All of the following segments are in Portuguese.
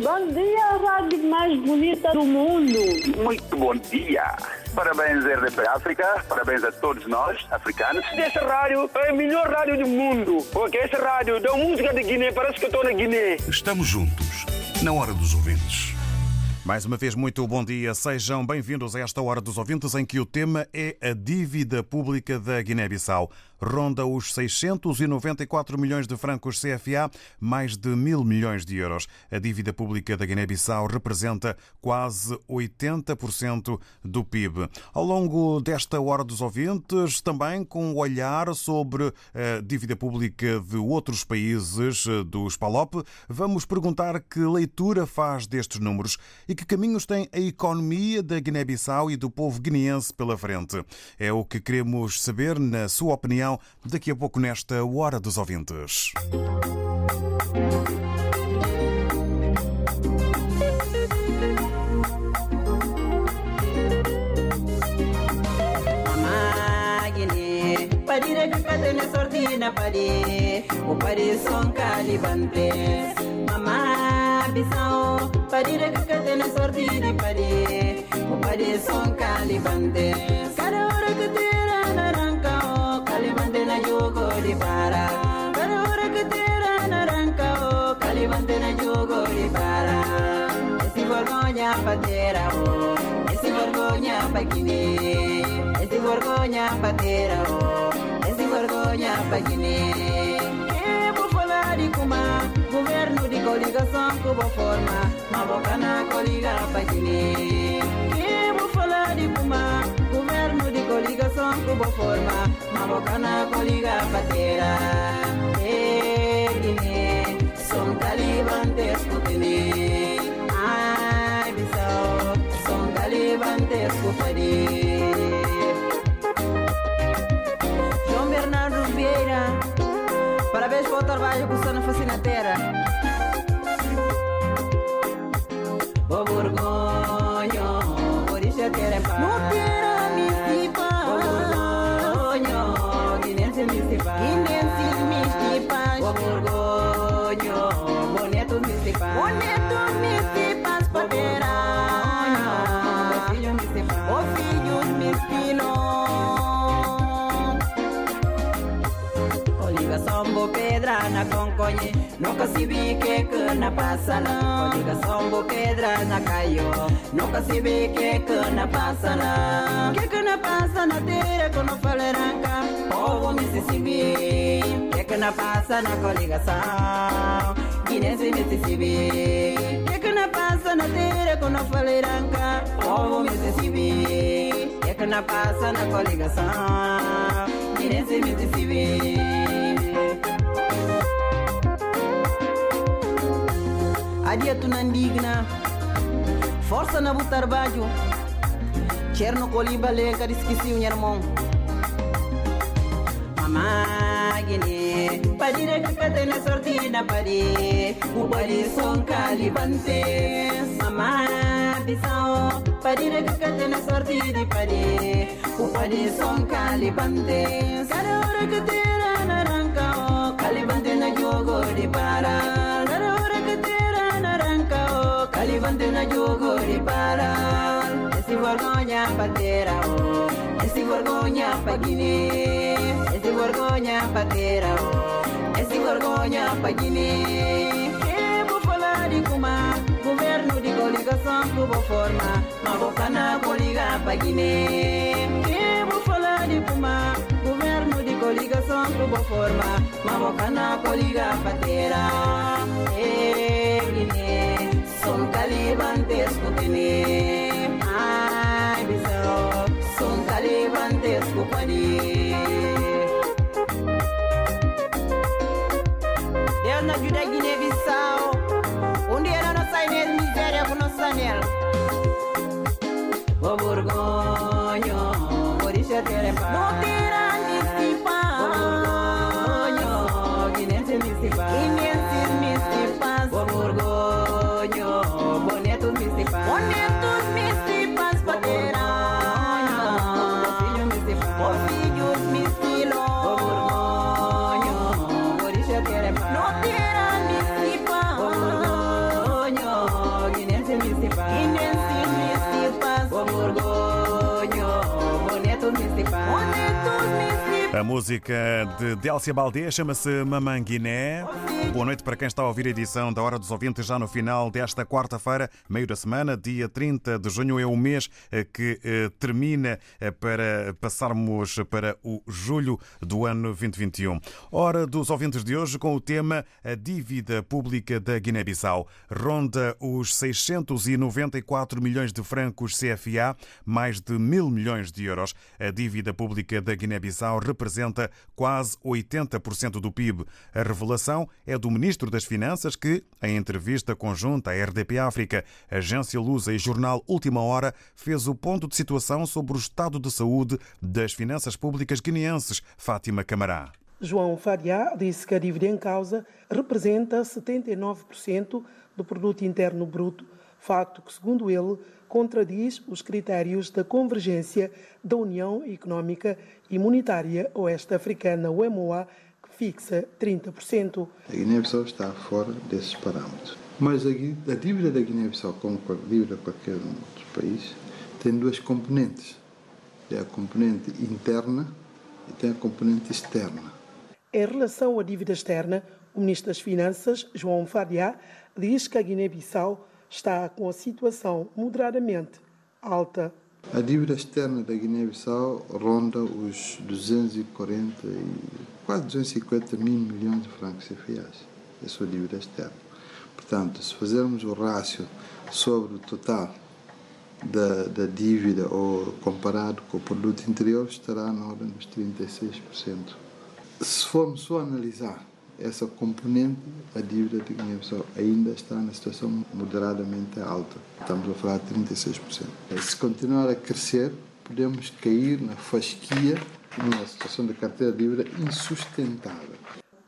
Bom dia, rádio mais bonita do mundo. Muito bom dia. Parabéns, RDP África. Parabéns a todos nós, africanos. Essa rádio é a melhor rádio do mundo. Porque essa rádio dá música de Guiné, parece que eu estou na Guiné. Estamos juntos, na hora dos ouvintes. Mais uma vez, muito bom dia. Sejam bem-vindos a esta hora dos ouvintes em que o tema é a dívida pública da Guiné-Bissau. Ronda os 694 milhões de francos CFA, mais de mil milhões de euros. A dívida pública da Guiné-Bissau representa quase 80% do PIB. Ao longo desta hora dos ouvintes, também com um olhar sobre a dívida pública de outros países dos PALOP, vamos perguntar que leitura faz destes números e que caminhos tem a economia da Guiné-Bissau e do povo guineense pela frente. É o que queremos saber, na sua opinião, daqui a pouco nesta Hora dos Ouvintes. Padire kakatene sortina padi Upadi son kalibantes Mama bisao Padire kakatene sortini padi Upadi son kalibantes Kada ora yogori bara barora kutera naranka o kalimante na yogori bara esi borgoña patera o patera o di kuma governo di koliga son kubo forma. Mabokana koliga pakine ke bufala di kuma koliga son kubo forma. Mabokana koliga patera. Eh, Egine son calibantes kutine ay bisao son calibantes kutine na conconhe Nunca se vi que que na passa lá Ligação bo pedra na caio Nunca se vi que que na passa lá Que que na passa na terra que não fala ranca Povo Mississippi. Que que na passa na coligação Guinense Mississippi. Que que na passa na terra que não fala ranca Povo Mississippi. Que que na passa na coligação Guinense Mississippi adia tunandigna força na butar bajo. Cerno kolibale kadi skisi unyarmon mamagine padire kakatene sortina padi upadi son kalibante mama bisao padire kakatene sortini padi upadi son kalibante kada mantener yogori para Esi vergonya patera Esi vergonya pagini Esi vergonya patera Esi vergonya pagini E di kuma Governo di coliga son cubo forma. Ma bocana coliga pagini E bufola di kuma Governo di coliga son forma. Ma bocana coliga patera Eh. Son calibantes putine ai bisao son calibantes pupani Deus na ajuda Guiné-Bissau Um dia não sai mesmo miséria com nossa anel música de Délcia Baldé chama-se Mamanguiné. Boa noite para quem está a ouvir a edição da Hora dos Ouvintes já no final desta quarta-feira, meio da semana, dia 30 de junho. É o mês eh, que eh, termina eh, para passarmos para o julho do ano 2021. Hora dos Ouvintes de hoje com o tema A Dívida Pública da Guiné-Bissau. Ronda os 694 milhões de francos CFA, mais de mil milhões de euros. A dívida pública da Guiné-Bissau representa quase 80% do PIB. A revelação é do Ministro das Finanças que, em entrevista conjunta à RDP África, Agência Lusa e Jornal Última Hora, fez o ponto de situação sobre o estado de saúde das finanças públicas guineenses. Fátima Camará. João Fadiá disse que a dívida em causa representa 79% do produto interno bruto, facto que, segundo ele, contradiz os critérios da convergência da União Económica e Monetária Oeste-Africana, o EMOA, que fixa 30%. A Guiné-Bissau está fora desses parâmetros. Mas a, a dívida da Guiné-Bissau, como a dívida de qualquer outro país, tem duas componentes. Tem a componente interna e tem a componente externa. Em relação à dívida externa, o Ministro das Finanças, João Fadiá, diz que a Guiné-Bissau está com a situação moderadamente alta. A dívida externa da Guiné-Bissau ronda os 240 e quase 250 mil milhões de francos CFAs. É a sua dívida externa. Portanto, se fizermos o rácio sobre o total da, da dívida ou comparado com o produto interior, estará na ordem dos 36%. Se formos só analisar essa componente, a dívida de Guiné-Bissau ainda está na situação moderadamente alta. Estamos a falar de 36%. Se continuar a crescer, podemos cair na fasquia, numa situação de carteira de dívida insustentável.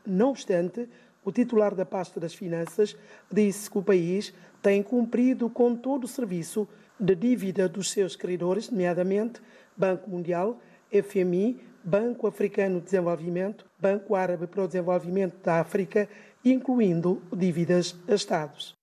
Não obstante, o titular da pasta das Finanças disse que o país tem cumprido com todo o serviço de dívida dos seus credores, nomeadamente Banco Mundial, FMI, Banco Africano de Desenvolvimento, Banco Árabe para o Desenvolvimento da África, incluindo dívidas a Estados.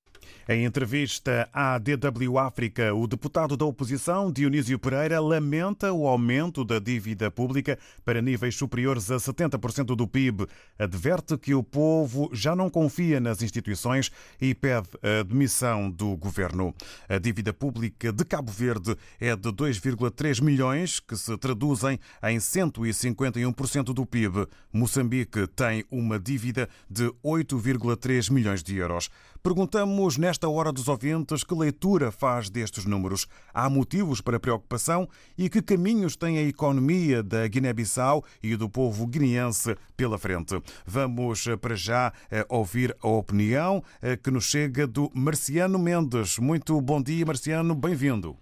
Em entrevista à DW África, o deputado da oposição, Dionísio Pereira, lamenta o aumento da dívida pública para níveis superiores a 70% do PIB. Adverte que o povo já não confia nas instituições e pede a demissão do governo. A dívida pública de Cabo Verde é de 2,3 milhões, que se traduzem em 151% do PIB. Moçambique tem uma dívida de 8,3 milhões de euros. Perguntamos nesta hora dos ouvintes que leitura faz destes números. Há motivos para preocupação e que caminhos tem a economia da Guiné-Bissau e do povo guineense pela frente. Vamos para já ouvir a opinião que nos chega do Marciano Mendes. Muito bom dia, Marciano, bem-vindo.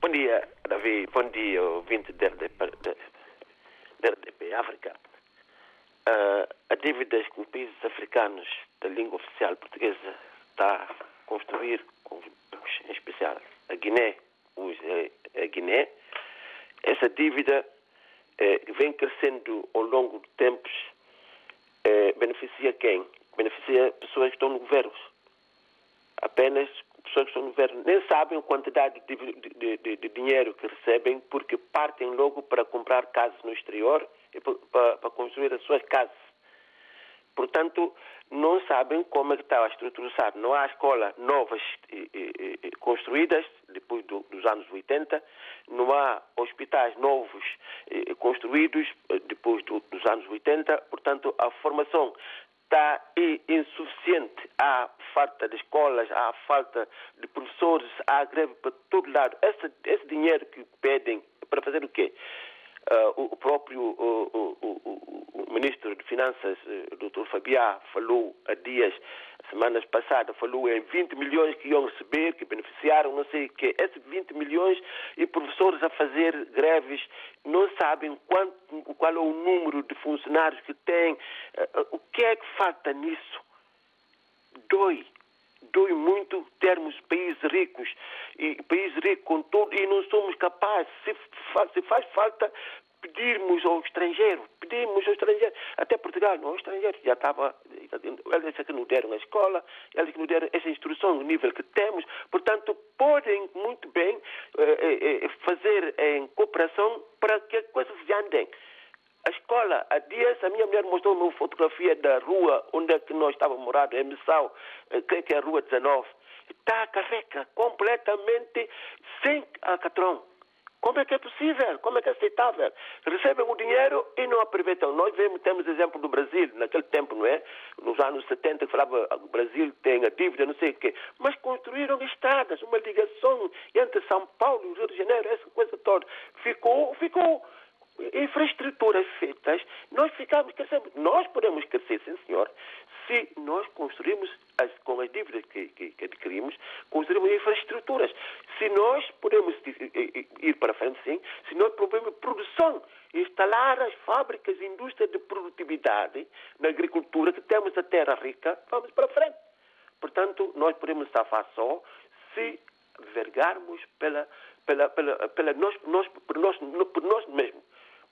Bom dia, Davi. Bom dia, ouvinte da RDP África. Uh, a dívidas com países africanos da língua oficial portuguesa está a construir, em especial a Guiné, a Guiné, essa dívida eh, vem crescendo ao longo de tempos, eh, beneficia quem? Beneficia pessoas que estão no governo. Apenas pessoas que estão no governo nem sabem a quantidade de, de, de, de dinheiro que recebem porque partem logo para comprar casas no exterior e para, para construir as suas casas. Portanto, não sabem como é que está a estrutura. Não há escolas novas eh, eh, construídas depois do, dos anos 80, não há hospitais novos eh, construídos depois do, dos anos 80, portanto, a formação está insuficiente. Há falta de escolas, há falta de professores, há greve para todo lado. Esse, esse dinheiro que pedem para fazer o quê? Uh, o próprio uh, uh, ministro de Finanças, Dr. Fabiá, falou há dias, semanas passadas, falou em 20 milhões que iam receber, que beneficiaram, não sei o quê. Esses 20 milhões e professores a fazer greves não sabem quanto, qual é o número de funcionários que têm. o que é que falta nisso? Dói dói muito termos países ricos e países ricos com tudo e não somos capazes, se, se faz falta pedirmos ao estrangeiro, pedimos ao estrangeiro, até Portugal, não ao estrangeiro, já estava, eles é que nos deram a escola, eles que nos deram essa instrução, o nível que temos, portanto, podem muito bem eh, eh, fazer em cooperação para que as coisas andem. A escola, há dias a minha mulher mostrou uma fotografia da rua onde é que nós estávamos morando, em Missal, eh, que é a rua 19. Está carreca, completamente sem alcatrão. Como é que é possível? Como é que é aceitável? Recebem o dinheiro e não aproveitam. Nós vemos, temos exemplo do Brasil, naquele tempo, não é? Nos anos 70, que falava o Brasil tem a dívida, não sei o quê. Mas construíram estradas, uma ligação entre São Paulo e Rio de Janeiro, essa coisa toda. Ficou, ficou infraestruturas feitas, nós ficamos crescendo. Nós podemos crescer, sim senhor, se nós construímos as, com as dívidas que, que, que, adquirimos, construímos infraestruturas. Se nós podemos ir para frente, sim, se nós podemos produção, instalar as fábricas, indústrias de produtividade na agricultura, que temos a terra rica, vamos para frente. Portanto, nós podemos safar só se vergarmos pela, pela, pela, pela nós, nós, por, nós, por nós mesmos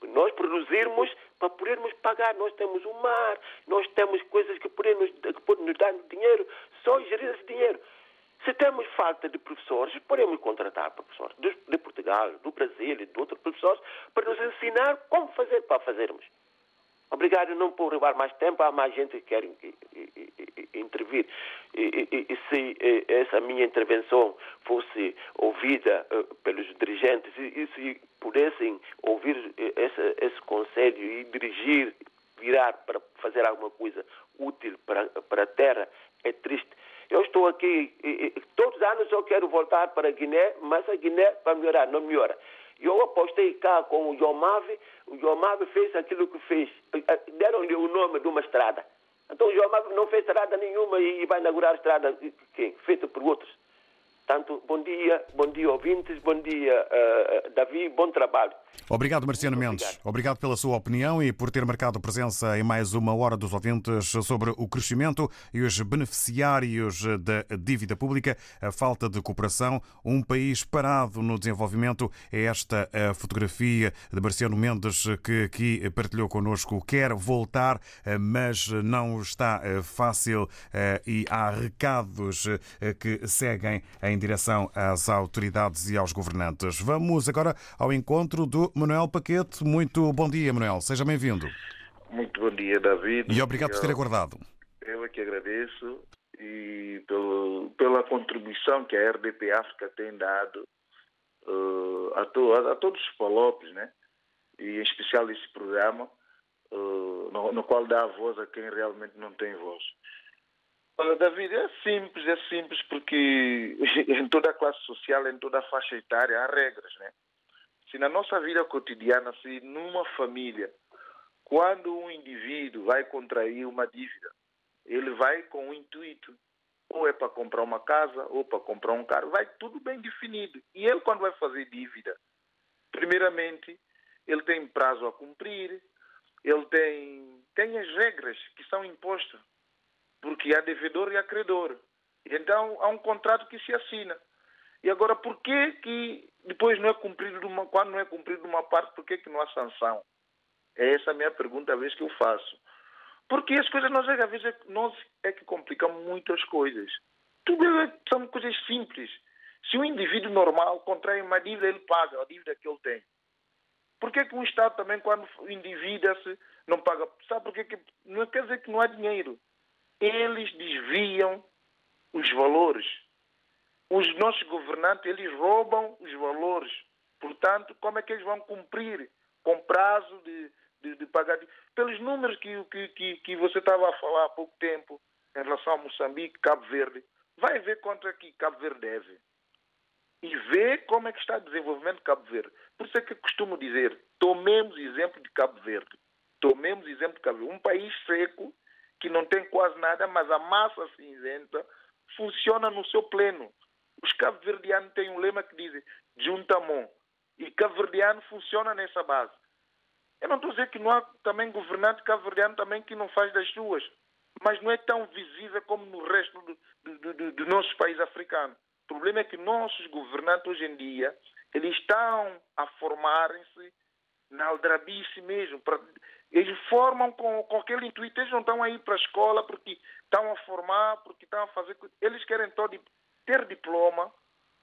nós produzirmos para podermos pagar. Nós temos o mar, nós temos coisas que podem nos, que podem nos dar dinheiro, só gerir esse dinheiro. Se temos falta de professores, podemos contratar professores de, de Portugal, do Brasil e de outros professores para nos ensinar como fazer para fazermos. Obrigado, não por levar mais tempo, há mais gente que quer intervir. E, e, e, se essa minha intervenção fosse ouvida uh, pelos dirigentes e, e, se pudessem ouvir esse, esse conselho e dirigir, virar para fazer alguma coisa útil para, para a terra, é triste. Eu estou aqui, todos os anos eu quero voltar para a Guiné, mas a Guiné vai melhorar, não melhora. Eu apostei cá com o Jomave, o Jomave fez aquilo que fez. Deram-lhe o nome de uma estrada. Então o Jomave não fez estrada nenhuma e vai inaugurar a estrada feita por outros. Portanto, bom dia, bom dia ouvintes, bom dia uh, Davi, bom trabalho. Obrigado, Marciano Mendes. Obrigado. obrigado. pela sua opinião e por ter marcado presença em mais uma hora dos ouvintes sobre o crescimento e os beneficiários da dívida pública, a falta de cooperação, um país parado no desenvolvimento. É esta a fotografia de Marciano Mendes que aqui partilhou connosco. Quer voltar, mas não está fácil e há recados que seguem em em direção às autoridades e aos governantes. Vamos agora ao encontro do Manuel Paquete. Muito bom dia, Manuel. Seja bem-vindo. Muito bom dia, David. E obrigado por ter aguardado. Eu é que agradeço e pelo, pela contribuição que a RDP África tem dado uh, a, to, a, a, todos os palopes, né? e em especial esse programa, uh, no, no, qual dá voz a quem realmente não tem voz. Olha, David, é simples, é simples porque em toda a classe social, em toda a faixa etária, há regras, né? Se na nossa vida cotidiana, se numa família, quando um indivíduo vai contrair uma dívida, ele vai com o intuito, ou é para comprar uma casa, ou para comprar um carro, vai tudo bem definido. E ele, quando vai fazer dívida, primeiramente, ele tem prazo a cumprir, ele tem, tem as regras que são impostas porque há devedor e há credor. Então há um contrato que se assina. E agora, por que, que depois não é cumprido uma, quando não é cumprido uma parte, por que, que não há sanção? É essa a minha pergunta, a vez que eu faço. Porque as coisas, nós, às vezes, nós é que complicamos muito as coisas. Tudo é, são coisas simples. Se um indivíduo normal contrai uma dívida, ele paga a dívida que ele tem. Por que, que um Estado também, quando endivida-se, não paga? Sabe por que? Não quer dizer que não há dinheiro eles desviam os valores. Os nossos governantes, eles roubam os valores. Portanto, como é que eles vão cumprir com prazo de, de, de pagar? Pelos números que, que, que, você estava a falar há pouco tempo em relação a Moçambique, Cabo Verde, vai ver quanto é que Cabo Verde deve. E ver como é que está o desenvolvimento de Cabo Verde. Por isso é que eu costumo dizer, tomemos exemplo de Cabo Verde. Tomemos exemplo de Cabo Verde. Um país seco que não tem quase nada, mas a massa cinzenta funciona no seu pleno. Os cabo-verdianos têm um lema que diz junta mão. E cabo-verdiano funciona nessa base. Eu não estou a dizer que não há também governante cabo-verdiano também que não faz das suas, mas não é tão visível como no resto do, do, do, do nosso país africano. O problema é que nossos governantes hoje em dia, eles estão a formarem-se na aldrabice mesmo, para eles formam com, com aquele intuito, eles não estão aí para a escola porque estão a formar, porque estão a fazer. Eles querem todo ter diploma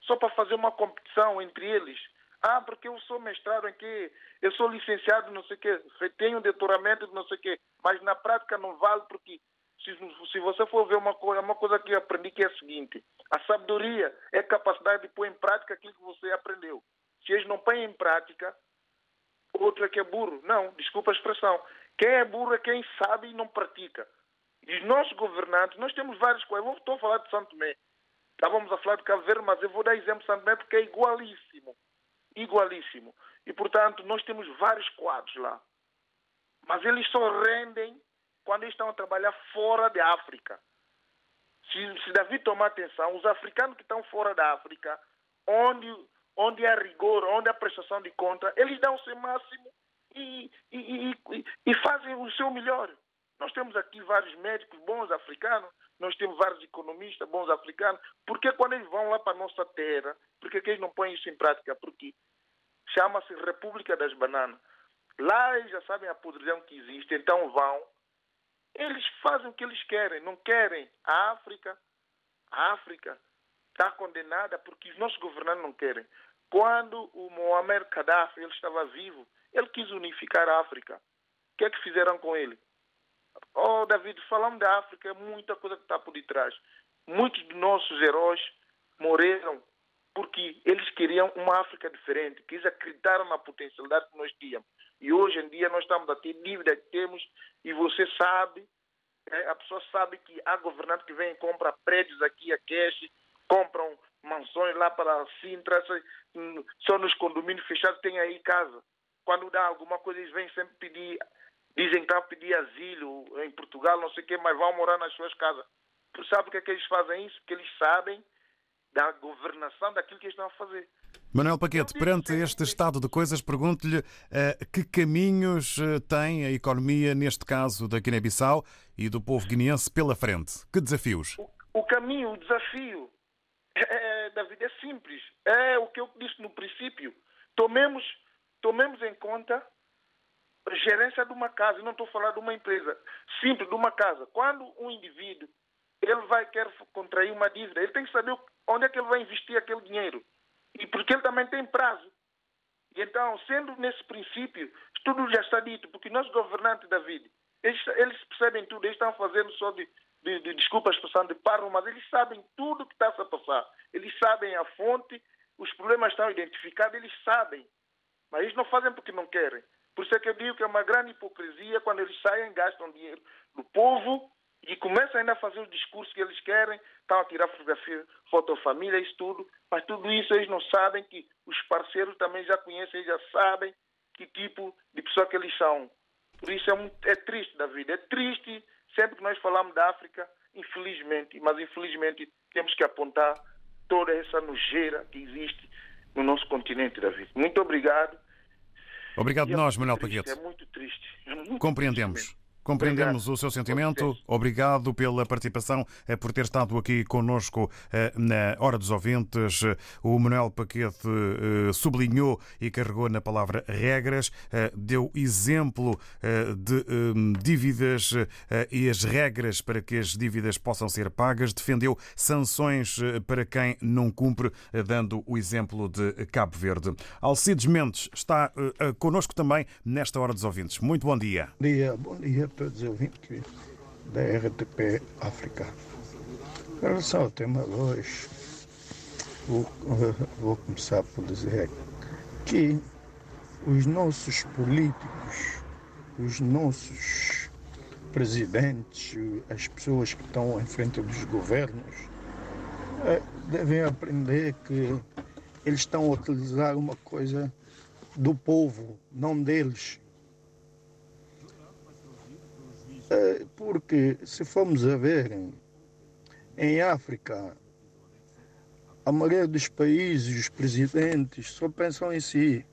só para fazer uma competição entre eles. Ah, porque eu sou mestrado em quê? Eu sou licenciado não sei o quê, tenho doutoramento não sei o quê. Mas na prática não vale porque se, se você for ver uma coisa, uma coisa que eu aprendi que é a seguinte, a sabedoria é a capacidade de pôr em prática aquilo que você aprendeu. Se eles não põem em prática, outro é que é burro. Não, desculpa a expressão. Quem é burro é quem sabe e não pratica. E os nossos governantes, nós temos vários. Eu estou a falar de Santo Tomé. Estávamos a falar de Cabo Verde, mas eu vou dar exemplo Tomé porque é igualíssimo. Igualíssimo. E, portanto, nós temos vários quadros lá. Mas eles só rendem quando estão a trabalhar fora da África. Se, se Davi tomar atenção, os africanos que estão fora da África, onde, onde há rigor, onde há prestação de conta, eles dão o seu máximo e, e, e, e fazem o seu melhor. Nós temos aqui vários médicos bons africanos, nós temos vários economistas bons africanos. Por que quando eles vão lá para a nossa terra, por que eles não põem isso em prática? Porque chama-se República das Bananas. Lá eles já sabem a podridão que existe, então vão. Eles fazem o que eles querem, não querem. A África, a África está condenada porque os nossos governantes não querem. Quando o Muammar Gaddafi ele estava vivo, ele quis unificar a África. O que é que fizeram com ele? Oh, David, falando da África, é muita coisa que está por detrás. Muitos de nossos heróis morreram porque eles queriam uma África diferente, que eles acreditaram na potencialidade que nós tínhamos. E hoje em dia nós estamos a ter dívida que temos e você sabe, é, a pessoa sabe que há governantes que vêm e compram prédios aqui a cash, compram mansões lá para Sintra, só nos condomínios fechados tem aí casa. Quando dá alguma coisa, eles vêm sempre pedir, dizem que estão a pedir asilo em Portugal, não sei o quê, mas vão morar nas suas casas. Tu sabe que é que eles fazem isso? Porque eles sabem da governação daquilo que eles estão a fazer. Manuel Paquete, perante este estado de coisas, pergunto-lhe uh, que caminhos uh, tem a economia, neste caso da Guiné-Bissau e do povo guineense, pela frente? Que desafios? O, o caminho, o desafio, é, David, é simples. É o que eu disse no princípio. Tomemos, tomemos em conta gerência de uma casa. Não estou falando de uma empresa. Simples, de uma casa. Quando um indivíduo ele vai querer contrair uma dívida, ele tem que saber onde é que ele vai investir aquele dinheiro. E porque ele também tem prazo. E então, sendo nesse princípio, tudo já está dito, porque nós governantes, David, eles, eles percebem tudo, eles estão fazendo só de, de, de desculpa de parro, mas eles sabem tudo o que está a passar. Eles sabem a fonte, os problemas estão identificados, eles sabem. Mas eles não fazem porque não querem. Por isso é que eu digo que é uma grande hipocrisia quando eles saem, gastam dinheiro do povo e começam ainda a fazer o discurso que eles querem, estão a tirar fotografia, foto família, isso tudo, mas tudo isso eles não sabem que os parceiros também já conhecem, já sabem que tipo de pessoa que eles são. Por isso é, muito, é triste da vida, é triste sempre que nós falamos da África, infelizmente, mas infelizmente temos que apontar toda essa nojeira que existe no nosso continente, David. Muito obrigado. Obrigado é nós, Manuel triste, Paquete. É muito triste. É muito Compreendemos. Triste Compreendemos Obrigado. o seu sentimento. Obrigado pela participação, eh, por ter estado aqui conosco eh, na Hora dos Ouvintes. O Manuel Paquete eh, sublinhou e carregou na palavra regras, deu exemplo de dívidas e as regras para que as dívidas possam ser pagas, defendeu sanções para quem não cumpre, dando o exemplo de Cabo Verde. Alcides Mendes está conosco também nesta Hora dos Ouvintes. Muito bom dia. Bom dia, bom dia todos os ouvintes da RTP África. Em relação ao tema 2, vou, vou começar por dizer que os nossos políticos, os nossos presidentes, as pessoas que estão em frente dos governos, devem aprender que eles estão a utilizar uma coisa do povo, não deles. Porque se formos a ver em África, a maioria dos países, os presidentes, só pensam em si.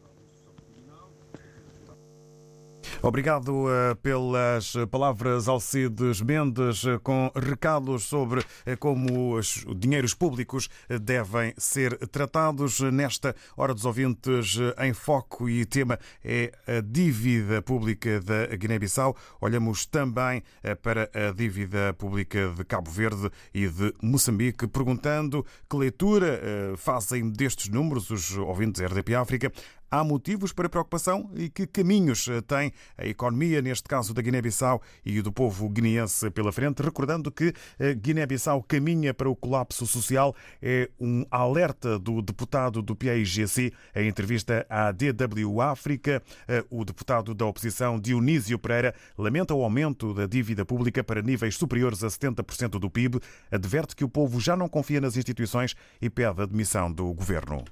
Obrigado uh, pelas palavras, Alcides Mendes, uh, com recados sobre uh, como os dinheiros públicos devem ser tratados. Nesta Hora dos Ouvintes em Foco e tema é a dívida pública da Guiné-Bissau. Olhamos também para a dívida pública de Cabo Verde e de Moçambique, perguntando que leitura fazem destes números os ouvintes RDP África há motivos para preocupação e que caminhos eh, tem a economia, neste caso da Guiné-Bissau e do povo guineense pela frente. Recordando que a Guiné-Bissau caminha para o colapso social, é um alerta do deputado do PAIGC em entrevista à DW África. Eh, o deputado da oposição, Dionísio Pereira, lamenta o aumento da dívida pública para níveis superiores a 70% do PIB, adverte que o povo já não confia nas instituições e pede a demissão do governo.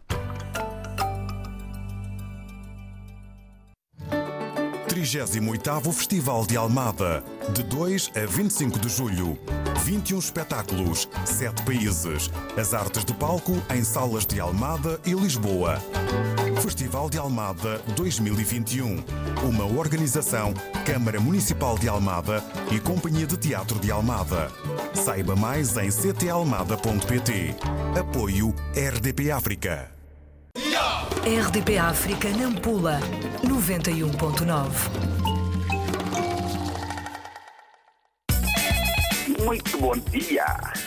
38º Festival de Almada, de 2 a 25 de julho. 21 espetáculos, 7 países. As artes de palco em salas de Almada e Lisboa. Festival de Almada 2021. Uma organização Câmara Municipal de Almada e Companhia de Teatro de Almada. Saiba mais em ctalmada.pt. Apoio RDP África. RDP África Nampula 91.9 Muito bom dia.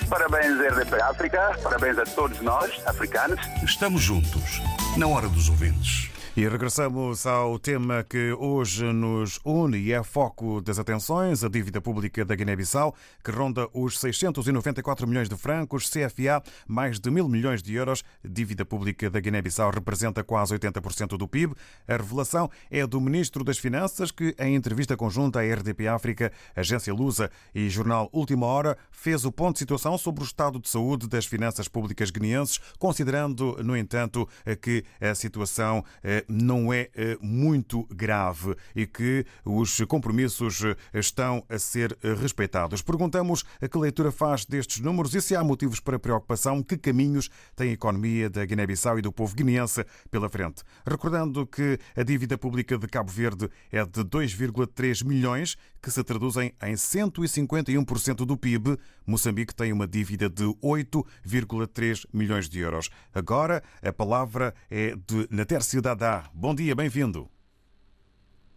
Parabéns RDP África, parabéns a todos nós, africanos. Estamos juntos, na hora dos ouvintes. E regressamos ao tema que hoje nos une e é foco das atenções, a dívida pública da Guiné-Bissau, que ronda os 694 milhões de francos, CFA, mais de mil milhões de euros. Dívida pública da Guiné-Bissau representa quase 80% do PIB. A revelação é do Ministro das Finanças, que, em entrevista conjunta à RDP África, Agência Lusa e Jornal Última Hora, fez o ponto de situação sobre o estado de saúde das finanças públicas guineenses, considerando, no entanto, que a situação eh, não é eh, muito grave e que os compromissos eh, estão a ser eh, respeitados. Perguntamos a que leitura faz destes números e se há motivos para preocupação, que caminhos tem a economia da Guiné-Bissau e do povo guineense pela frente. Recordando que a dívida pública de Cabo Verde é de 2,3 milhões, que se traduzem em 151% do PIB. Moçambique tem uma dívida de 8,3 milhões de euros. Agora, a palavra é de Natércio Dada Bom dia, bem-vindo.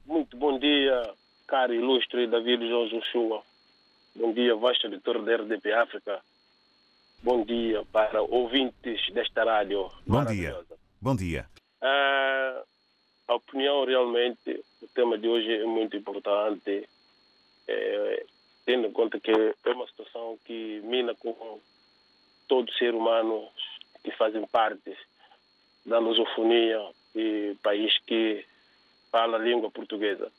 Muito bom dia, caro ilustre David Jorge Ushua. Bom dia, vasto editor da RDP África. Bom dia para ouvintes desta rádio. Bom dia. Bom dia. Uh, a opinião realmente, o tema de hoje é muito importante, é, tendo em conta que é uma situação que mina com todo ser humano que fazem parte da lusofonia, e país que fala a língua portuguesa.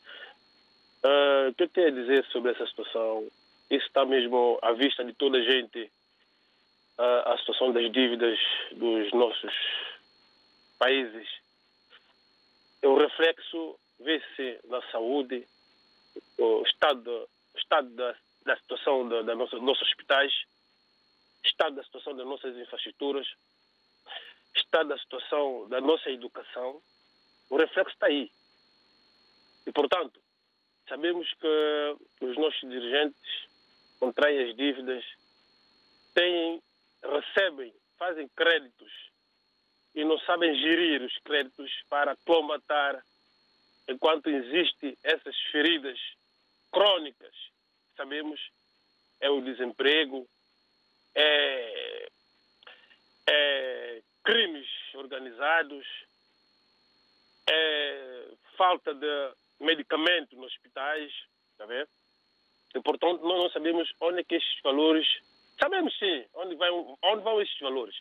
Uh, o que eu tenho a dizer sobre essa situação? Isso está mesmo à vista de toda a gente, uh, a situação das dívidas dos nossos países. O reflexo vê-se na saúde, o estado, o estado da, da situação da, da nossa, dos nossos hospitais, estado da situação das nossas infraestruturas, está da situação da nossa educação, o reflexo está aí. E, portanto, sabemos que os nossos dirigentes contraem as dívidas, têm, recebem, fazem créditos e não sabem gerir os créditos para combatar enquanto existem essas feridas crônicas. Sabemos, é o desemprego, é, é crimes organizados, é, falta de medicamento nos hospitais, está vendo? E, portanto, nós não sabemos onde é que estes valores... Sabemos, sim, onde, vai, onde vão estes valores.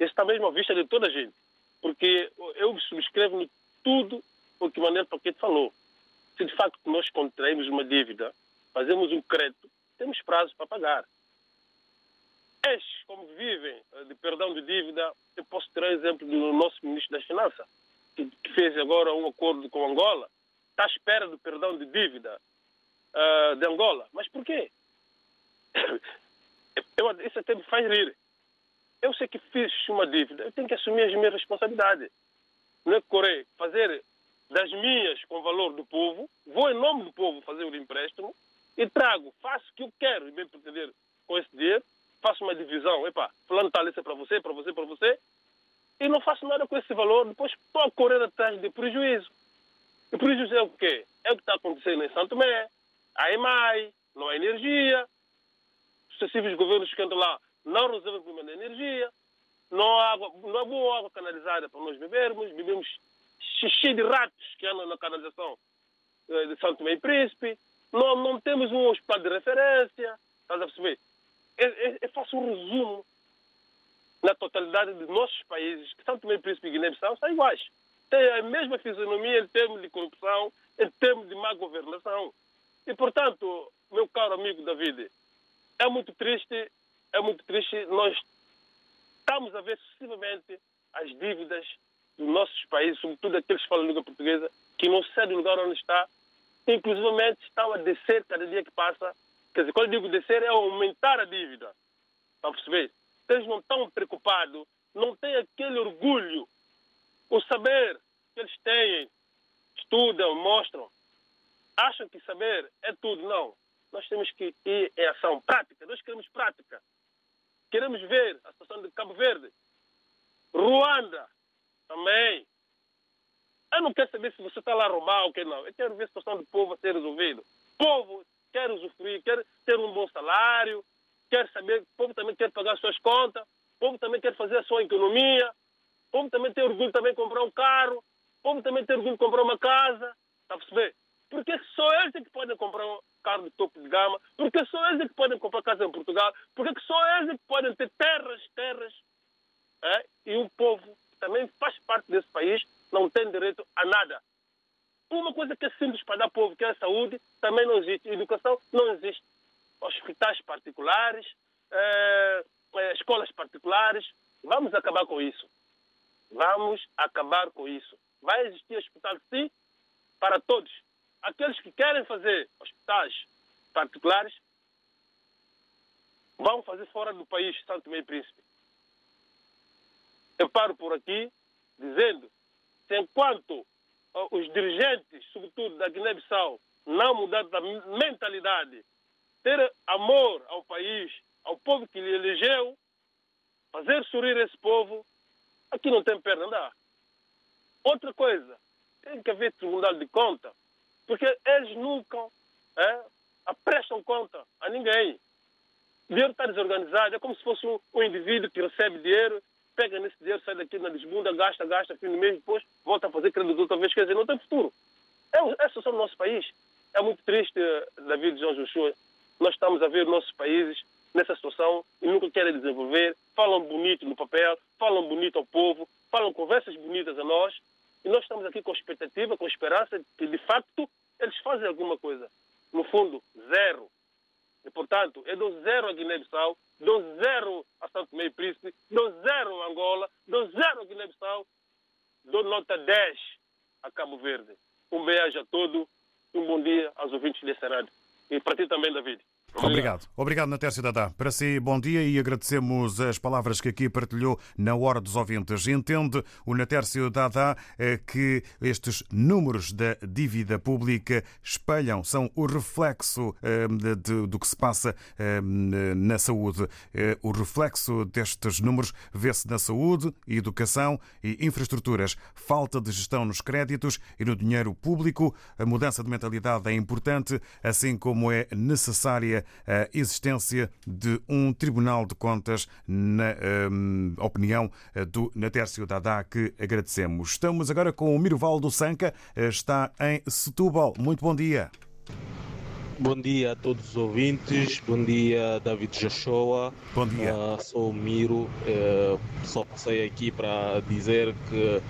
Isso está mesmo à vista de toda a gente. Porque eu subscrevo tudo o que o Manuel Paquete falou. Se de facto nós contraímos uma dívida, fazemos um crédito, temos prazo para pagar como vivem eh, de perdão de dívida, eu posso ter exemplo do nosso ministro das Finanças, que, fez agora um acordo com Angola, está à espera do perdão de dívida uh, de Angola. Mas por quê? Eu, isso até me faz rir. Eu sei que fiz uma dívida, eu tenho que assumir as minhas responsabilidades. Não é correr, fazer das minhas com valor do povo, vou em nome do povo fazer o empréstimo e trago, faço o que eu quero e bem pretender com esse dinheiro, faço uma divisão, epá, fulano está ali é para você, para você, para você, e não faço nada com esse valor, depois estou a correr atrás de prejuízo. E prejuízo é o quê? É o que está acontecendo em Santo Tomé, a EMAI, não há energia, sucessivos governos que andam lá não resolvem o problema da energia, não há, água, não há boa água canalizada para nós bebermos, bebemos xixi de ratos que andam na canalização eh, de Santo Tomé e Príncipe, não, não temos um hospital de referência, estás a perceber? Eu, eu, eu faço um resumo na totalidade de nossos países, que Santo e Príncipe e Guiné-Bissau são iguais. Tem a mesma fisionomia em termos de corrupção, em termos de má governação. E, portanto, meu caro amigo David, é muito triste, é muito triste nós estamos a ver sucessivamente as dívidas dos nossos países, sobretudo aqueles que falam língua portuguesa, que não cedem o lugar onde está, inclusivamente estão a descer cada dia que passa. Quer dizer, quando eu digo descer, é aumentar a dívida. Está a perceber? Eles não estão preocupados, não têm aquele orgulho, o saber que eles têm, estudam, mostram. Acham que saber é tudo. Não. Nós temos que ir em ação prática. Nós queremos prática. Queremos ver a situação de Cabo Verde. Ruanda também. Eu não quero saber se você está lá a roubar ou que não. Eu quero ver a situação do povo a ser resolvida. O povo quer usufruir, quer ter um bom salário, quer saber, o povo também quer pagar as suas contas, o povo também quer fazer a sua economia, o povo também tem orgulho também de comprar um carro, o povo também tem orgulho de comprar uma casa. Está a perceber? Porque só eles é que podem comprar um carro de topo de gama, porque só eles é que podem comprar casa em Portugal, porque só eles é que podem ter terras, terras. É? E o povo também faz parte desse país não tem direito a nada. Uma coisa que é simples para dar povo, que é a saúde, também não existe. Educação não existe. Hospitais particulares, é, é, escolas particulares. Vamos acabar com isso. Vamos acabar com isso. Vai existir hospital, sim, para todos aqueles que querem fazer hospitais particulares vão fazer fora do país, Santo e Príncipe. Eu paro por aqui dizendo que enquanto os dirigentes, sobretudo da Guiné-Bissau, não mudarem da mentalidade, ter amor ao país, ao povo que lhe elegeu, fazer sorrir esse povo, aqui não tem perna andar. Outra coisa, tem que haver tribunal de conta porque eles nunca é, prestam conta a ninguém. O dinheiro está desorganizado, é como se fosse um, indivíduo que recebe dinheiro, pega nesse dinheiro, sai daqui na desbunda, gasta, gasta, fim do mês, depois volta a fazer crédito outra vez, quer dizer, não tem futuro. É, é a situação do nosso país. É muito triste, David João Joshua, nós estamos a ver nossos países nessa situação e nunca querem desenvolver, falam bonito no papel, falam bonito ao povo, falam conversas bonitas a nós, e nós estamos aqui com expectativa, com esperança de que, de facto, eles fazem alguma coisa. No fundo, zero. E, portanto, eu dou zero a Guiné-Bissau, dou zero a Santo Meio Príncipe, dou zero a Angola, dou zero a Guiné-Bissau, dou nota 10 a Cabo Verde. Um beijo a todos, um bom dia aos ouvintes desse rádio. E para ti também, David. Obrigado. Obrigado, Natércio Dadá. Para si, bom dia e agradecemos as palavras que aqui partilhou na Hora dos Ouvintes. Entende o Natércio Dadá eh, que estes números da dívida pública espelham, são o reflexo eh, do que se passa eh, na saúde. O reflexo destes números vê-se na saúde, educação e infraestruturas. Falta de gestão nos créditos e no dinheiro público. A mudança de mentalidade é importante, assim como é necessária a existência de um Tribunal de Contas, na um, opinião eh, do Natércio Dadá, que agradecemos. Estamos agora com o Mirvaldo Sanca, eh, está em Setúbal. Muito bom dia. Bom dia a todos os ouvintes, bom dia David Joshua. Bom dia. Uh, sou o Miro, uh, só passei aqui para dizer que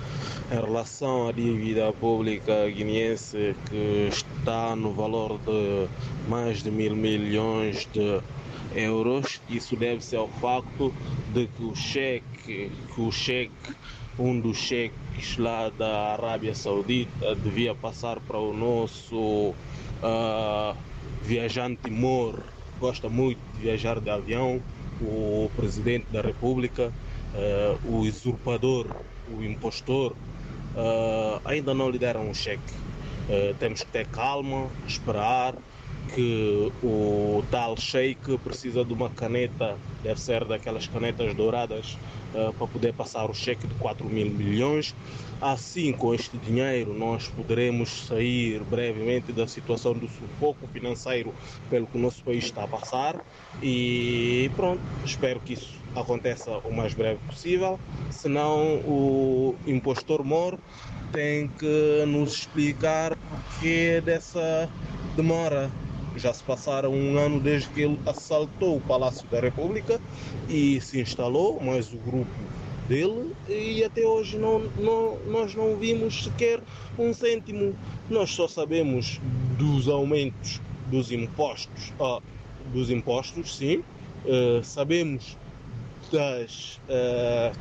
em relação à dívida pública guineense que está no valor de mais de mil milhões de euros, isso deve-se ao facto de que o cheque, que o cheque um dos cheques lá da Arábia Saudita devia passar para o nosso uh, viajante Mor, gosta muito de viajar de avião, o presidente da República, uh, o usurpador, o impostor, uh, ainda não lhe deram um cheque. Uh, temos que ter calma, esperar que o tal sheik precisa de uma caneta, deve ser daquelas canetas douradas, uh, para poder passar o cheque de 4 mil milhões. Assim, com este dinheiro, nós poderemos sair brevemente da situação do sufoco financeiro pelo que o nosso país está a passar. E pronto, espero que isso aconteça o mais breve possível. Senão, o impostor Moro tem que nos explicar porque dessa demora. Já se passaram um ano desde que ele assaltou o Palácio da República e se instalou, mas o grupo dele e até hoje não, não, nós não vimos sequer um cêntimo. Nós só sabemos dos aumentos dos impostos, ah, dos impostos, sim. Uh, sabemos das, uh,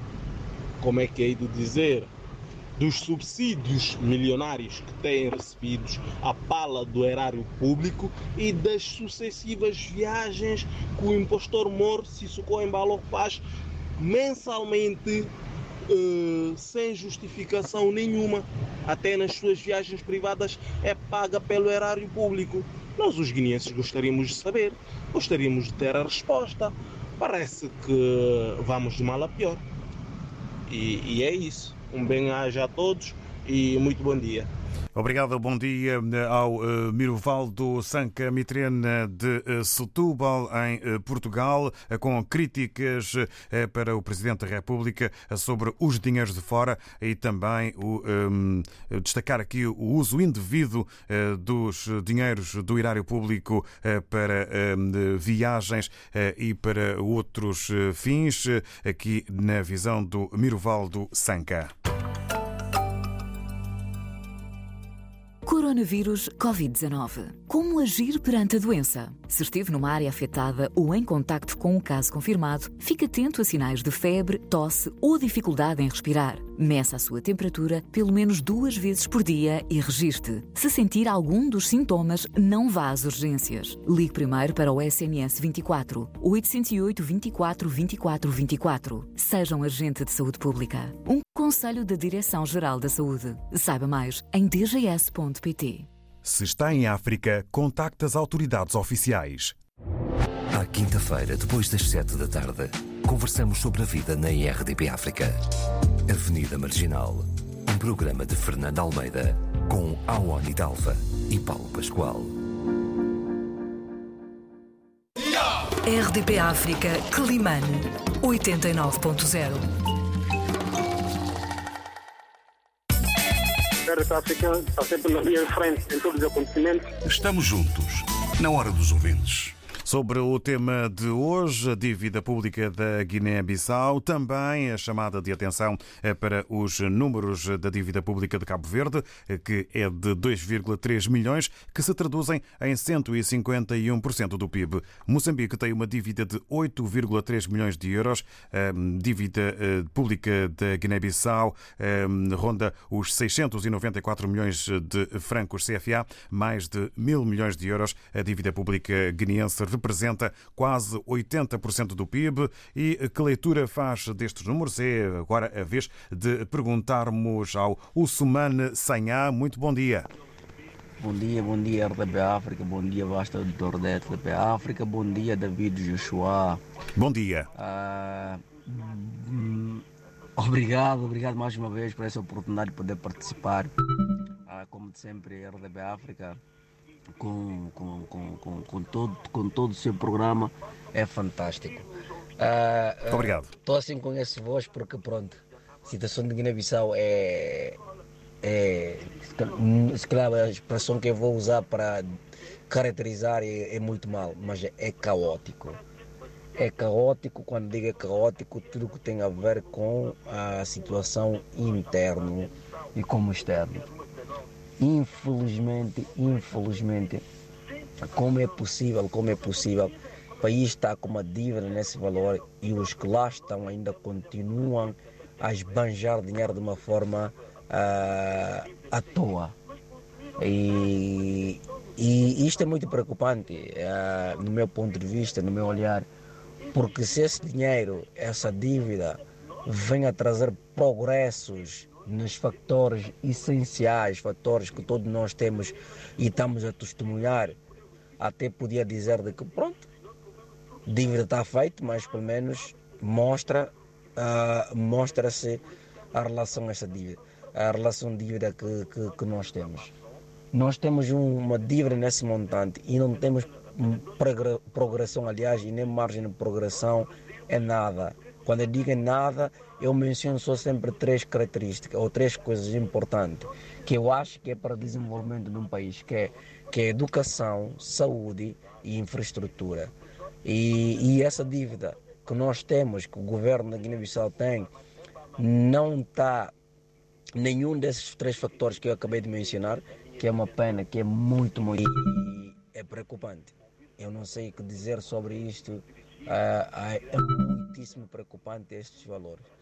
como é que é de dizer, dos subsídios milionários que têm recebidos a pala do erário público e das sucessivas viagens que o impostor Moro Sissoko Embalo faz mensalmente uh, sem justificação nenhuma, até nas suas viagens privadas é paga pelo erário público. Nós, os guineenses, gostaríamos de saber, gostaríamos de ter a resposta. Parece que vamos de mal a pior. E, e é isso. Um bem-aja a todos e muito bom dia. Obrigado, bom dia ao uh, Mirovaldo Sanca Mitrena de uh, Setúbal, em Portugal, com críticas para o Presidente da República sobre os dinheiros de fora e também o, um, destacar aqui o uso indevido dos dinheiros do erário público para viagens e para outros fins, aqui na visão do Mirovaldo Sanca. Coronavírus Covid-19. Como agir perante a doença? Se esteve numa área afetada ou em contacto com um caso confirmado, fique atento a sinais de febre, tosse ou dificuldade em respirar. Meça a sua temperatura pelo menos duas vezes por dia e registre. Se sentir algum dos sintomas, não vá às urgências. Ligue primeiro para o SMS 24 808 24 24 24. Seja um agente de saúde pública. Um conselho da Direção-Geral da Saúde. Saiba mais em dgs.pt. Se está em África, contacte as autoridades oficiais. À quinta-feira, depois das sete da tarde, conversamos sobre a vida na IRDP África. Avenida Marginal, um programa de Fernando Almeida, com Awani Dalva e Paulo Pascoal. RDP África, Climane, 89.0. A África está sempre na frente em todos os acontecimentos. Estamos juntos, na hora dos ouvintes. Sobre o tema de hoje, a dívida pública da Guiné-Bissau, também a chamada de atenção é para os números da dívida pública de Cabo Verde, que é de 2,3 milhões, que se traduzem em 151% do PIB. Moçambique tem uma dívida de 8,3 milhões de euros. A dívida eh, pública da Guiné-Bissau eh, ronda os 694 milhões de francos CFA, mais de mil milhões de euros. A dívida pública guineense representa quase 80% do PIB. E que leitura faz destes números? É agora a vez de perguntarmos ao Usumane Sanhá. Muito bom dia. Bom dia, bom dia RDP África, bom dia Basta do da RDP África, bom dia David Joshua. Bom dia. Ah, hum, obrigado, obrigado mais uma vez por essa oportunidade de poder participar. Ah, como de sempre, RDP África com, com, com, com, com, todo, com todo o seu programa é fantástico. Uh, Obrigado. Estou assim com esse voz porque, pronto, a situação de Guiné-Bissau é, é. Se calhar a expressão que eu vou usar para caracterizar é, é muito mal, mas é, é caótico. É caótico, quando digo é caótico, tudo que tem a ver com a situação interna e como externo Infelizmente, infelizmente, como é possível, como é possível, o país está com uma dívida nesse valor e os que lá estão ainda continuam a esbanjar dinheiro de uma forma uh, à toa. E, e, isto é muito preocupante uh, no meu ponto de vista, no meu olhar, porque se esse dinheiro, essa dívida, vem a trazer progressos nos fatores essenciais, fatores que todos nós temos e estamos a testemunhar, até podia dizer de que pronto, dívida está feita, mas pelo menos mostra, uh, mostra-se a relação a essa dívida, a relação dívida que, que, que nós temos. Nós temos um, uma dívida nesse montante e não temos progressão, aliás, e nem margem de progressão é nada. Quando eu digo nada, eu menciono só sempre três características ou três coisas importantes que eu acho que é para o desenvolvimento de um país, que é, que é educação, saúde e infraestrutura. E, e essa dívida que nós temos, que o governo da Guiné-Bissau tem, não está nenhum desses três fatores que eu acabei de mencionar, que é uma pena, que é muito, muito é preocupante. Eu não sei o que dizer sobre isto. é muitíssimo preocupante estes valores.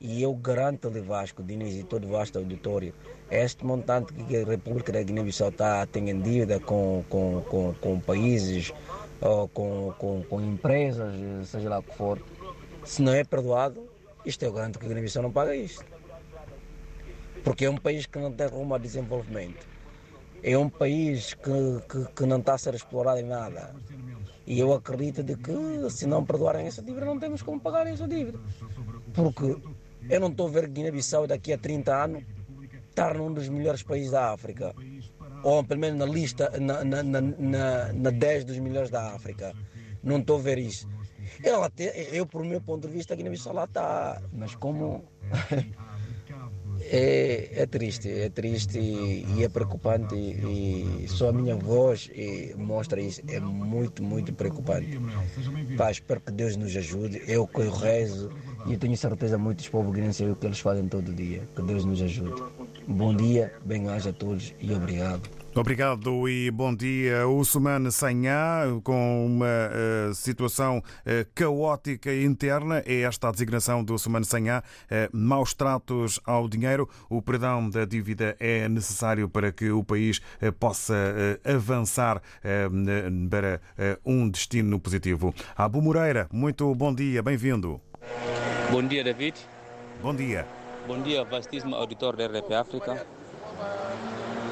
E eu garanto-lhe, Vasco, Diniz e todo o vasto auditório, este montante que a República da Guiné-Bissau está tem em dívida com, com, com, com países, ou com, com, com empresas, seja lá o que for, se não é perdoado, isto eu garanto que a Guiné-Bissau não paga isto. Porque é um país que não tem rumo a desenvolvimento. É um país que, que, que não está a ser explorado em nada. E eu acredito de que se não perdoarem essa dívida, não temos como pagar essa dívida. Porque eu não estou a ver Guiné-Bissau daqui a 30 anos estar num dos melhores países da África. Ou pelo menos na lista, na, na, na, na, na 10 dos melhores da África. Não estou a ver isso. Eu, até, eu, por meu ponto de vista, Guiné-Bissau lá está. Mas como. É, é, triste, é triste e, é preocupante e, e, só a minha voz mostra isso, é muito, muito preocupante. Pá, espero que Deus nos ajude, eu que eu rezo e tenho certeza muitos povos guinenses é o que eles fazem todo dia, que Deus nos ajude. Bom dia, bem-aja a todos e obrigado. Obrigado e bom dia. O Sumane Sanhá, com uma uh, situação uh, caótica interna, é esta a designação do Sumane Sanhá. Uh, maus tratos ao dinheiro. O perdão da dívida é necessário para que o país possa avançar para um destino positivo. Abu Moreira, muito bom dia, bem-vindo. Bom dia, David. Bom dia. Bom dia, vastíssimo auditor da RDP África.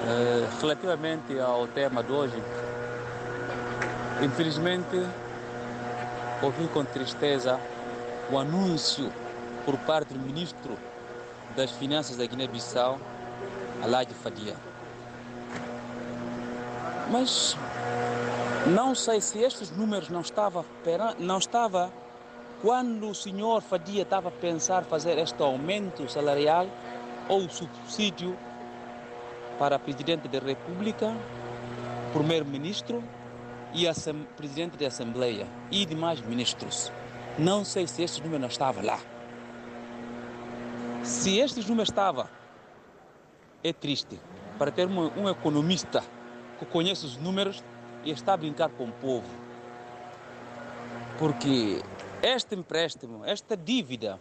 Uh, relativamente ao tema de hoje, infelizmente ouvi com tristeza o anúncio por parte do ministro das Finanças da Guiné-Bissau, Alad Fadia. Mas não sei se estes números não estavam não estava quando o senhor Fadia estava a pensar fazer este aumento salarial ou subsídio para Presidente da República, Primeiro-Ministro e Presidente da Assembleia e demais ministros. Não sei se este número não estava lá. Se este número estava, é triste. Para ter um, um economista que conhece os números e está a brincar com o povo. Porque este empréstimo, esta dívida,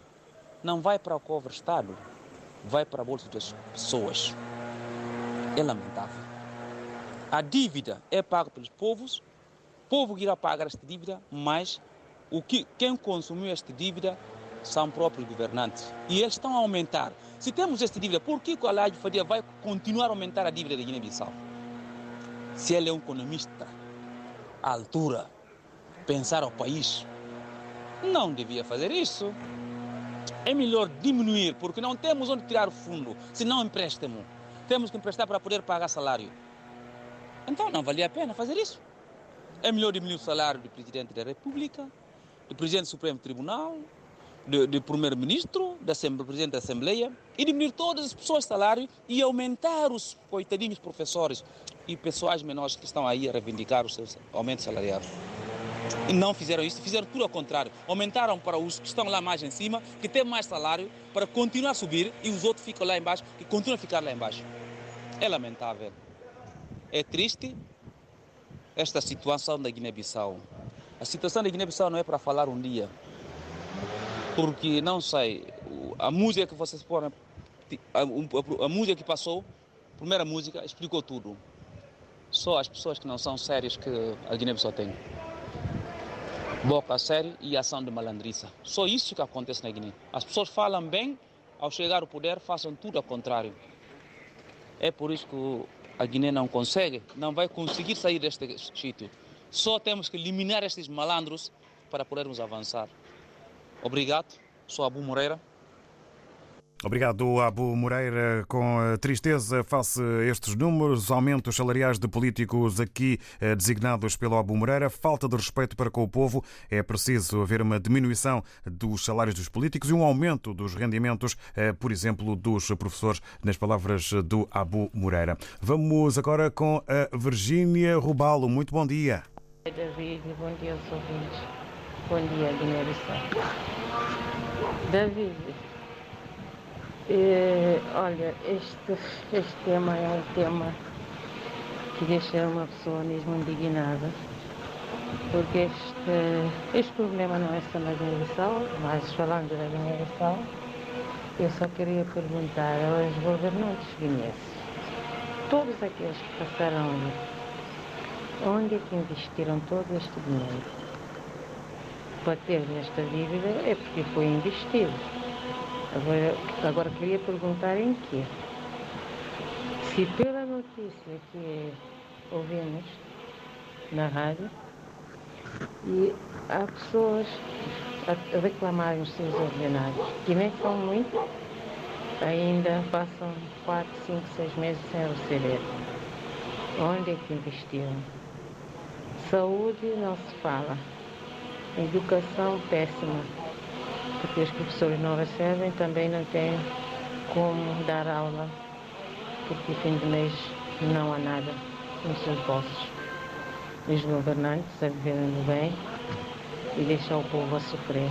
não vai para o cofre Estado, vai para a bolsa das pessoas é lamentável. A dívida é paga pelos povos, o povo irá pagar esta dívida, mas o que, quem consumiu esta dívida são próprios governantes. E eles estão a aumentar. Se temos esta dívida, por que o Alhaji Fadia vai continuar a aumentar a dívida da Guiné-Bissau? Se ele é um economista à altura, pensar ao país, não devia fazer isso. É melhor diminuir, porque não temos onde tirar o fundo, se não empréstimo temos que emprestar para poder pagar salário. Então não valia a pena fazer isso. É melhor diminuir o salário do Presidente da República, do Presidente do Supremo Tribunal, do, do Primeiro-Ministro, do Presidente da Assembleia, e diminuir todas as pessoas o salário e aumentar os coitadinhos professores e pessoais menores que estão aí a reivindicar o seu aumento salarial. E não fizeram isso, fizeram tudo ao contrário. Aumentaram para os que estão lá mais em cima, que têm mais salário, para continuar a subir e os outros ficam lá embaixo, que continuam a ficar lá embaixo. É lamentável. É triste esta situação da Guiné-Bissau. A situação da Guiné-Bissau não é para falar um dia. Porque, não sei, a música que vocês foram. A, a música que passou, a primeira música, explicou tudo. Só as pessoas que não são sérias que a Guiné-Bissau tem boca a sério e ação de malandriça. Só isso que acontece na Guiné. As pessoas falam bem, ao chegar ao poder, façam tudo ao contrário. É por isso que a Guiné não consegue, não vai conseguir sair deste sítio. Só temos que eliminar estes malandros para podermos avançar. Obrigado, sou Abu Moreira. Obrigado, Abu Moreira. Com tristeza, face a estes números, aumentos salariais de políticos aqui eh, designados pelo Abu Moreira, falta de respeito para com o povo. É preciso haver uma diminuição dos salários dos políticos e um aumento dos rendimentos, eh, por exemplo, dos professores, nas palavras do Abu Moreira. Vamos agora com a Virgínia Rubalo. Muito bom dia. David, bom dia aos ouvintes. Bom dia, Guiné-Bissau. David, eh, olha, este, este tema é um tema que deixa uma pessoa mesmo indignada, porque este, este problema não é só na Guiné-Bissau, mas falando da Guiné-Bissau, eu só queria perguntar aos governantes guineenses, todos aqueles que passaram ali, onde é que investiram todo este dinheiro? Para ter nesta dívida é porque foi investido. Agora, agora queria perguntar em quê? Se pela notícia que ouvimos na rádio e há pessoas a reclamarem os seus ordenados, que nem são muitos, ainda passam 4, 5, 6 meses sem receber. Onde é que investiram? Saúde não se fala. Educação péssima porque os professores não recebem, também não têm como dar aula, porque fim de mês não há nada nos seus bolsos. Os governantes a viverem do bem e deixar o povo a sofrer.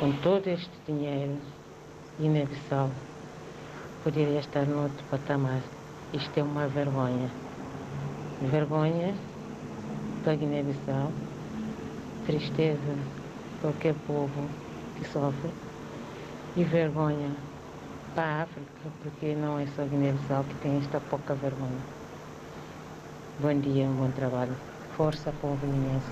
Com todo este dinheiro, Guiné-Bissau poderia estar noutro patamar. Isto é uma vergonha. Vergonha para Guiné-Bissau, tristeza para qualquer povo que sofre e vergonha para a África, porque não é só Guiné-Bissau que tem esta pouca vergonha. Bom dia, um bom trabalho. Força, povo guinense.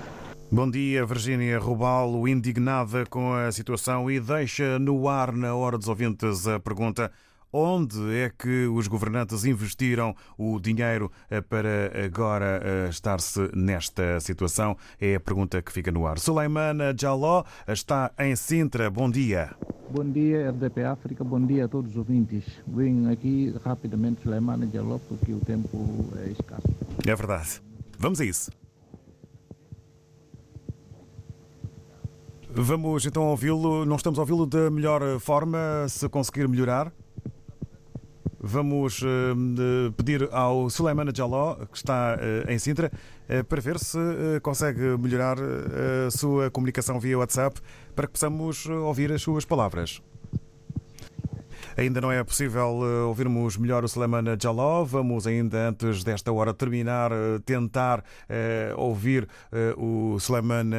Bom dia, Virgínia Rubalo, indignada com a situação e deixa no ar, na hora dos ouvintes, a pergunta Onde é que os governantes investiram o dinheiro eh, para agora eh, estar-se nesta situação? É a pergunta que fica no ar. Suleimana Jaló está em Sintra. Bom dia. Bom dia, RDP África. Bom dia a todos os ouvintes. Vim aqui rapidamente, Suleimana Jaló, porque o tempo é escasso. É verdade. Vamos a isso. Vamos então ouvi-lo. Não estamos a ouvi-lo da melhor forma, se conseguir melhorar. Vamos uh, pedir ao Suleimana Jaló, que está uh, em Sintra, uh, para ver se consegue melhorar a sua comunicação via WhatsApp para que possamos ouvir as suas palavras. Ainda não é possível eh, ouvirmos melhor o Suleiman Jaló. Vamos ainda antes desta hora terminar eh, tentar uh, ouvir o Suleiman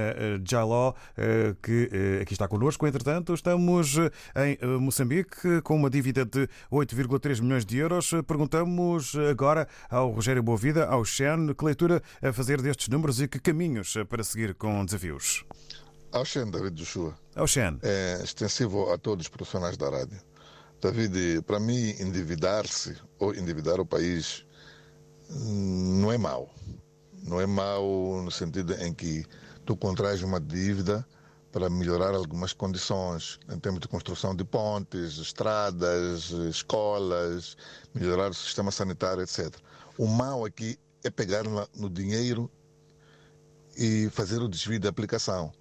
Jaló, uh, que aqui está connosco. Entretanto, estamos em Moçambique com uma dívida de 8,3 milhões de euros. Perguntamos agora ao Rogério Boavida, ao Xen, que leitura a fazer destes números e que caminhos para seguir com desafios. Ao Xen, David Joshua. Ao Xen. É extensivo a todos os profissionais da rádio. David, para mim, endividar-se ou endividar o país hum, não é mau. Não é mau no sentido em que tu contrais uma dívida para melhorar algumas condições em termos de construção de pontes, estradas, escolas, melhorar o sistema sanitário, etc. O mal aqui é pegar no dinheiro e fazer o desvio de aplicação,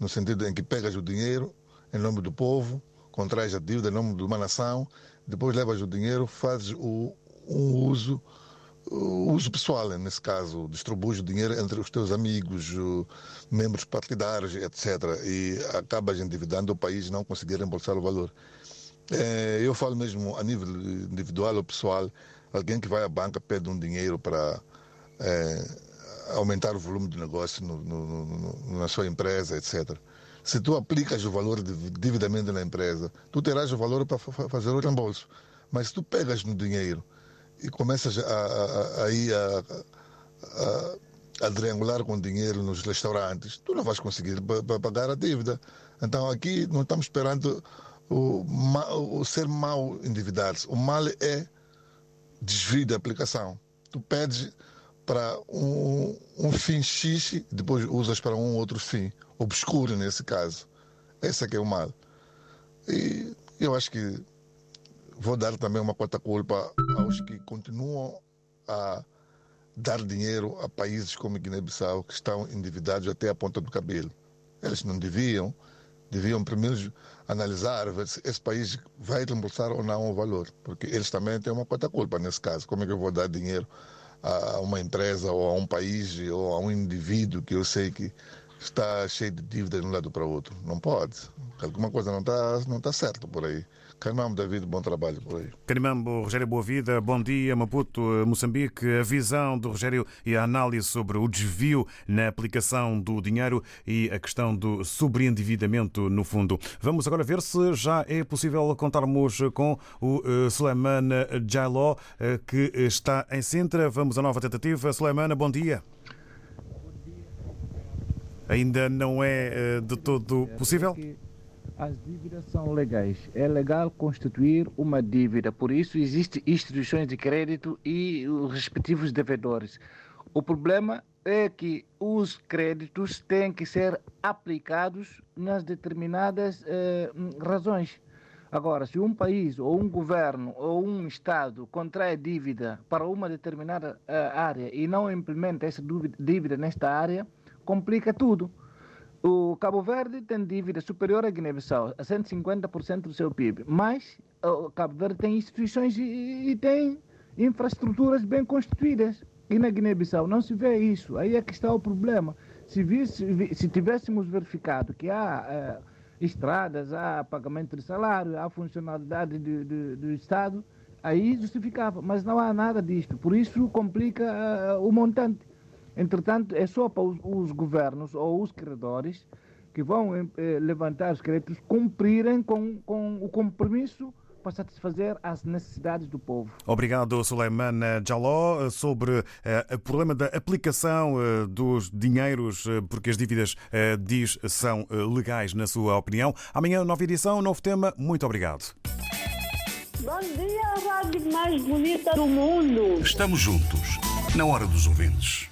no sentido em que pegas o dinheiro em nome do povo contrais a dívida em nome de uma nação, depois levas o dinheiro, fazes o, um uso, o uso pessoal, nesse caso, distribuis o dinheiro entre os teus amigos, membros partidários, etc. E acabas endividando o país não conseguir reembolsar o valor. É, eu falo mesmo a nível individual ou pessoal, alguém que vai à banca pede um dinheiro para é, aumentar o volume de negócio no, no, no, na sua empresa, etc se tu aplicas o valor devidamente na empresa, tu terás o valor para fazer o reembolso. Mas se tu pegas no dinheiro e começas a, a, a, a, triangular com dinheiro nos restaurantes, tu não vais conseguir pagar a dívida. Então aqui não estamos esperando o, o ser mau endividar-se. O mal é desvio da aplicação. Tu pedes para um, um fim X depois usas para um outro fim, obscuro nesse caso. Esse é que é o mal. E eu acho que vou dar também uma cota culpa aos que continuam a dar dinheiro a países como Guiné-Bissau, que estão endividados até a ponta do cabelo. Eles não deviam, deviam primeiro analisar ver se esse país vai reembolsar ou não o valor, porque eles também têm uma cota culpa nesse caso. Como é que eu vou dar dinheiro a uma empresa ou a um país ou a um indivíduo que eu sei que está cheio de dívidas de um lado para o outro? Não pode. Alguma coisa não está não tá certo por aí. Canimambo, David, bom trabalho por aí. Canimambo, Rogério Boavida, bom dia. Maputo, Moçambique, a visão do Rogério e a análise sobre o desvio na aplicação do dinheiro e a questão do sobreendividamento no fundo. Vamos agora ver se já é possível contarmos com o eh, Suleiman Jailó, eh, que está em Sintra. Vamos à nova tentativa. Suleiman, bom dia. Ainda não é eh, de todo possível? As dívidas são legais. É legal constituir uma dívida. Por isso, existem instituições de crédito e os respectivos devedores. O problema é que os créditos têm que ser aplicados nas determinadas eh, razões. Agora, se um país ou um governo ou um Estado contrai dívida para uma determinada eh, área e não implementa essa dívida nesta área, complica tudo. O Cabo Verde tem dívida superior à Guiné-Bissau, a 150% do seu PIB, mas o Cabo Verde tem instituições e, e tem infraestruturas bem constituídas. E na Guiné-Bissau não se vê isso. Aí é que está o problema. Se, visse, se tivéssemos verificado que há eh, estradas, há pagamento de salário, há funcionalidade de, de, do Estado, aí justificava. Mas não há nada disto. Por isso complica uh, o montante. Entretanto, é só para os, os governos ou os credores que vão eh, levantar os créditos cumprirem com, com o compromisso para satisfazer as necessidades do povo. Obrigado, Suleiman Jaló. Sobre eh, o problema da aplicação eh, dos dinheiros, eh, porque as dívidas, diz, são legais, na sua opinião. Amanhã, nova edição, novo tema. Muito obrigado. Bom dia, a rádio mais bonita do mundo. Estamos juntos, na hora dos ouvintes.